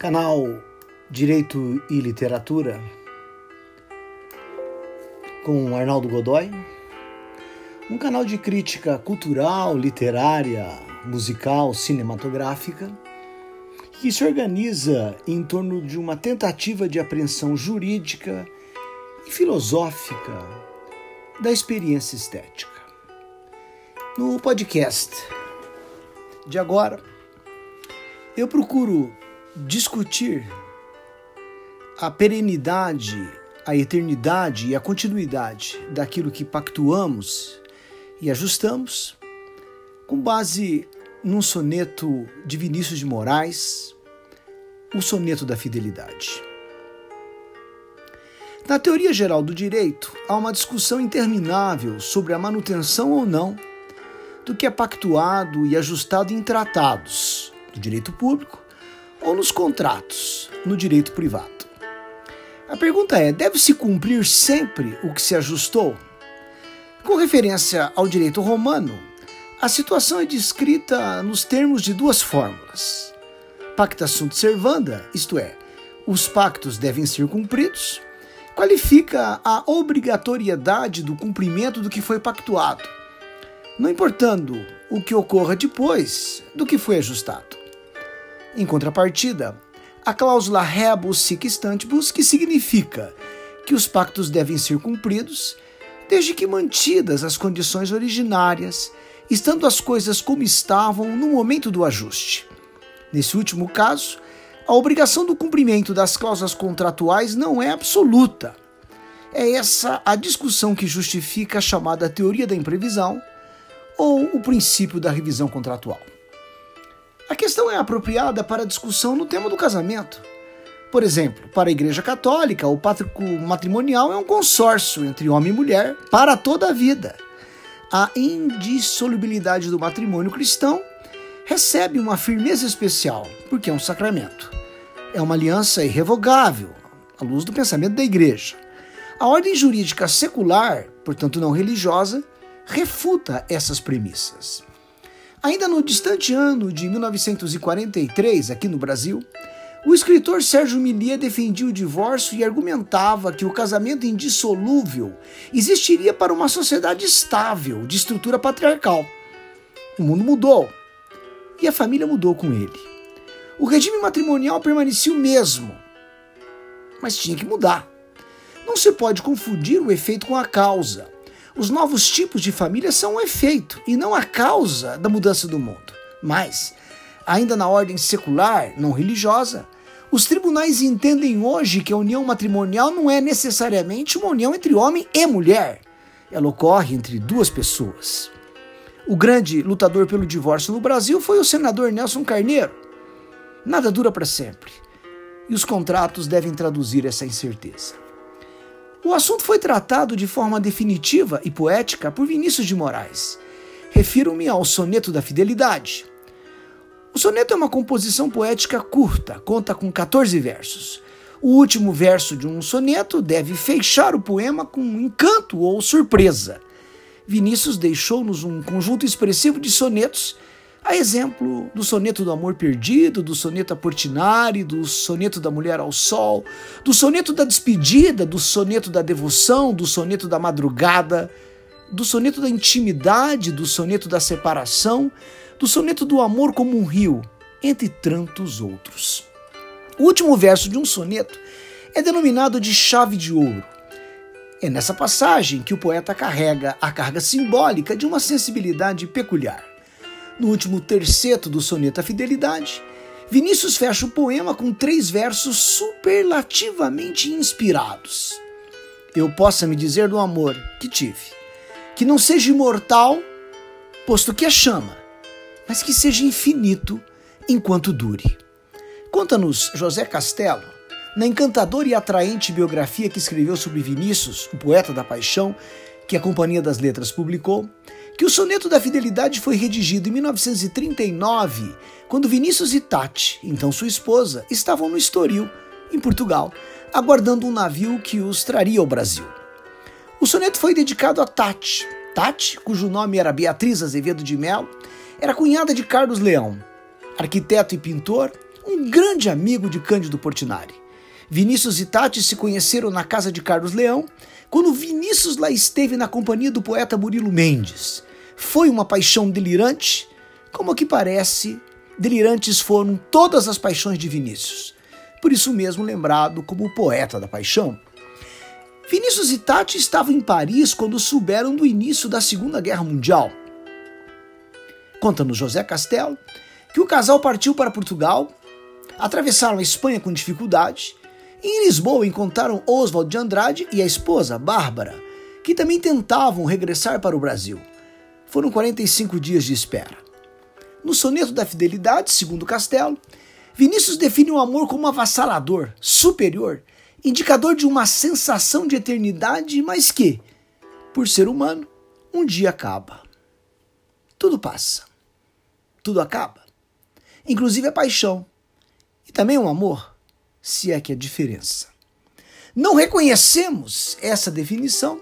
Canal Direito e Literatura com Arnaldo Godoy. Um canal de crítica cultural, literária, musical, cinematográfica que se organiza em torno de uma tentativa de apreensão jurídica e filosófica da experiência estética. No podcast de agora, eu procuro discutir a perenidade, a eternidade e a continuidade daquilo que pactuamos e ajustamos com base num soneto de Vinícius de Moraes, o soneto da fidelidade. Na teoria geral do direito, há uma discussão interminável sobre a manutenção ou não do que é pactuado e ajustado em tratados do direito público ou nos contratos no direito privado. A pergunta é: deve-se cumprir sempre o que se ajustou? Com referência ao direito romano, a situação é descrita nos termos de duas fórmulas. Pacta sunt servanda, isto é, os pactos devem ser cumpridos, qualifica a obrigatoriedade do cumprimento do que foi pactuado, não importando o que ocorra depois do que foi ajustado. Em contrapartida, a cláusula rebus sic stantibus, que significa que os pactos devem ser cumpridos desde que mantidas as condições originárias, estando as coisas como estavam no momento do ajuste. Nesse último caso, a obrigação do cumprimento das cláusulas contratuais não é absoluta. É essa a discussão que justifica a chamada teoria da imprevisão ou o princípio da revisão contratual. A questão é apropriada para discussão no tema do casamento. Por exemplo, para a Igreja Católica, o pátrio matrimonial é um consórcio entre homem e mulher para toda a vida. A indissolubilidade do matrimônio cristão recebe uma firmeza especial, porque é um sacramento é uma aliança irrevogável, à luz do pensamento da Igreja. A ordem jurídica secular, portanto não religiosa, refuta essas premissas. Ainda no distante ano de 1943, aqui no Brasil, o escritor Sérgio Millier defendia o divórcio e argumentava que o casamento indissolúvel existiria para uma sociedade estável, de estrutura patriarcal. O mundo mudou e a família mudou com ele. O regime matrimonial permanecia o mesmo, mas tinha que mudar. Não se pode confundir o efeito com a causa. Os novos tipos de família são o efeito e não a causa da mudança do mundo. Mas, ainda na ordem secular, não religiosa, os tribunais entendem hoje que a união matrimonial não é necessariamente uma união entre homem e mulher. Ela ocorre entre duas pessoas. O grande lutador pelo divórcio no Brasil foi o senador Nelson Carneiro. Nada dura para sempre. E os contratos devem traduzir essa incerteza. O assunto foi tratado de forma definitiva e poética por Vinícius de Moraes. Refiro-me ao Soneto da Fidelidade. O soneto é uma composição poética curta, conta com 14 versos. O último verso de um soneto deve fechar o poema com encanto ou surpresa. Vinícius deixou-nos um conjunto expressivo de sonetos a exemplo do soneto do amor perdido, do soneto a Portinari, do soneto da mulher ao sol, do soneto da despedida, do soneto da devoção, do soneto da madrugada, do soneto da intimidade, do soneto da separação, do soneto do amor como um rio, entre tantos outros. O último verso de um soneto é denominado de chave de ouro. É nessa passagem que o poeta carrega a carga simbólica de uma sensibilidade peculiar. No último terceto do soneto à fidelidade, Vinícius fecha o poema com três versos superlativamente inspirados. Eu possa me dizer do amor que tive, que não seja imortal, posto que é chama, mas que seja infinito enquanto dure. Conta-nos José Castelo, na encantadora e atraente biografia que escreveu sobre Vinícius, o poeta da paixão, que a Companhia das Letras publicou, que o soneto da fidelidade foi redigido em 1939, quando Vinícius e Tati, então sua esposa, estavam no Estoril, em Portugal, aguardando um navio que os traria ao Brasil. O soneto foi dedicado a Tati. Tati, cujo nome era Beatriz Azevedo de Melo, era cunhada de Carlos Leão, arquiteto e pintor, um grande amigo de Cândido Portinari. Vinícius e Tati se conheceram na casa de Carlos Leão, quando Vinícius lá esteve na companhia do poeta Murilo Mendes. Foi uma paixão delirante, como que parece, delirantes foram todas as paixões de Vinícius. Por isso mesmo lembrado como o poeta da paixão. Vinícius e Tati estavam em Paris quando souberam do início da Segunda Guerra Mundial. Conta-nos José Castelo que o casal partiu para Portugal, atravessaram a Espanha com dificuldade e em Lisboa encontraram Oswald de Andrade e a esposa, Bárbara, que também tentavam regressar para o Brasil. Foram 45 dias de espera. No soneto da fidelidade, segundo Castelo, Vinícius define o amor como avassalador, superior indicador de uma sensação de eternidade, mas que, por ser humano, um dia acaba. Tudo passa. Tudo acaba. Inclusive a paixão. E também o amor, se é que é diferença. Não reconhecemos essa definição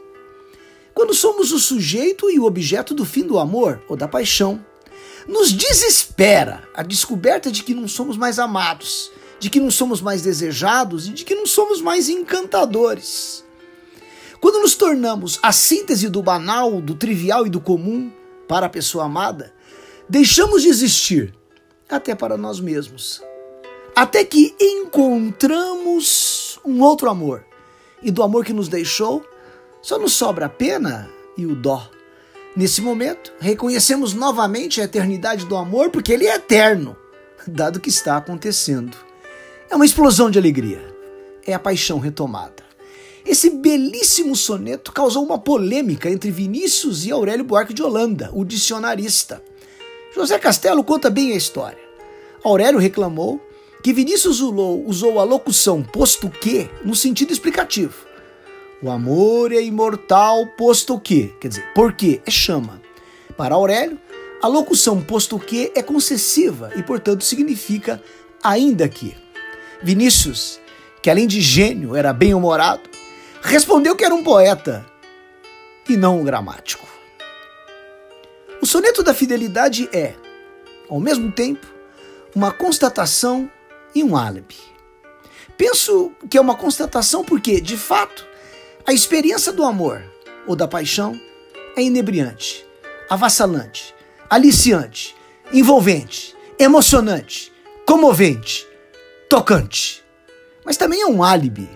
quando somos o sujeito e o objeto do fim do amor ou da paixão. Nos desespera a descoberta de que não somos mais amados, de que não somos mais desejados e de que não somos mais encantadores. Quando nos tornamos a síntese do banal, do trivial e do comum para a pessoa amada, deixamos de existir até para nós mesmos. Até que encontramos um outro amor. E do amor que nos deixou, só nos sobra a pena e o dó. Nesse momento, reconhecemos novamente a eternidade do amor, porque ele é eterno, dado o que está acontecendo. É uma explosão de alegria. É a paixão retomada. Esse belíssimo soneto causou uma polêmica entre Vinícius e Aurélio Buarque de Holanda, o dicionarista. José Castelo conta bem a história. Aurélio reclamou que Vinícius usou a locução posto que no sentido explicativo. O amor é imortal posto que, quer dizer, porque é chama. Para Aurélio, a locução posto que é concessiva e, portanto, significa ainda que. Vinícius, que além de gênio era bem-humorado, respondeu que era um poeta e não um gramático. O soneto da fidelidade é, ao mesmo tempo, uma constatação e um álibi. Penso que é uma constatação porque, de fato, a experiência do amor ou da paixão é inebriante, avassalante, aliciante, envolvente, emocionante, comovente, tocante. Mas também é um álibi,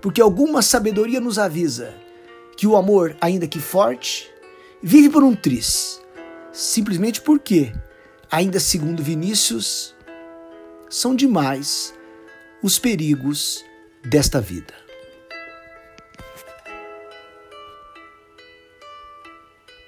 porque alguma sabedoria nos avisa que o amor, ainda que forte, vive por um triz, simplesmente porque, ainda segundo Vinícius, são demais os perigos desta vida.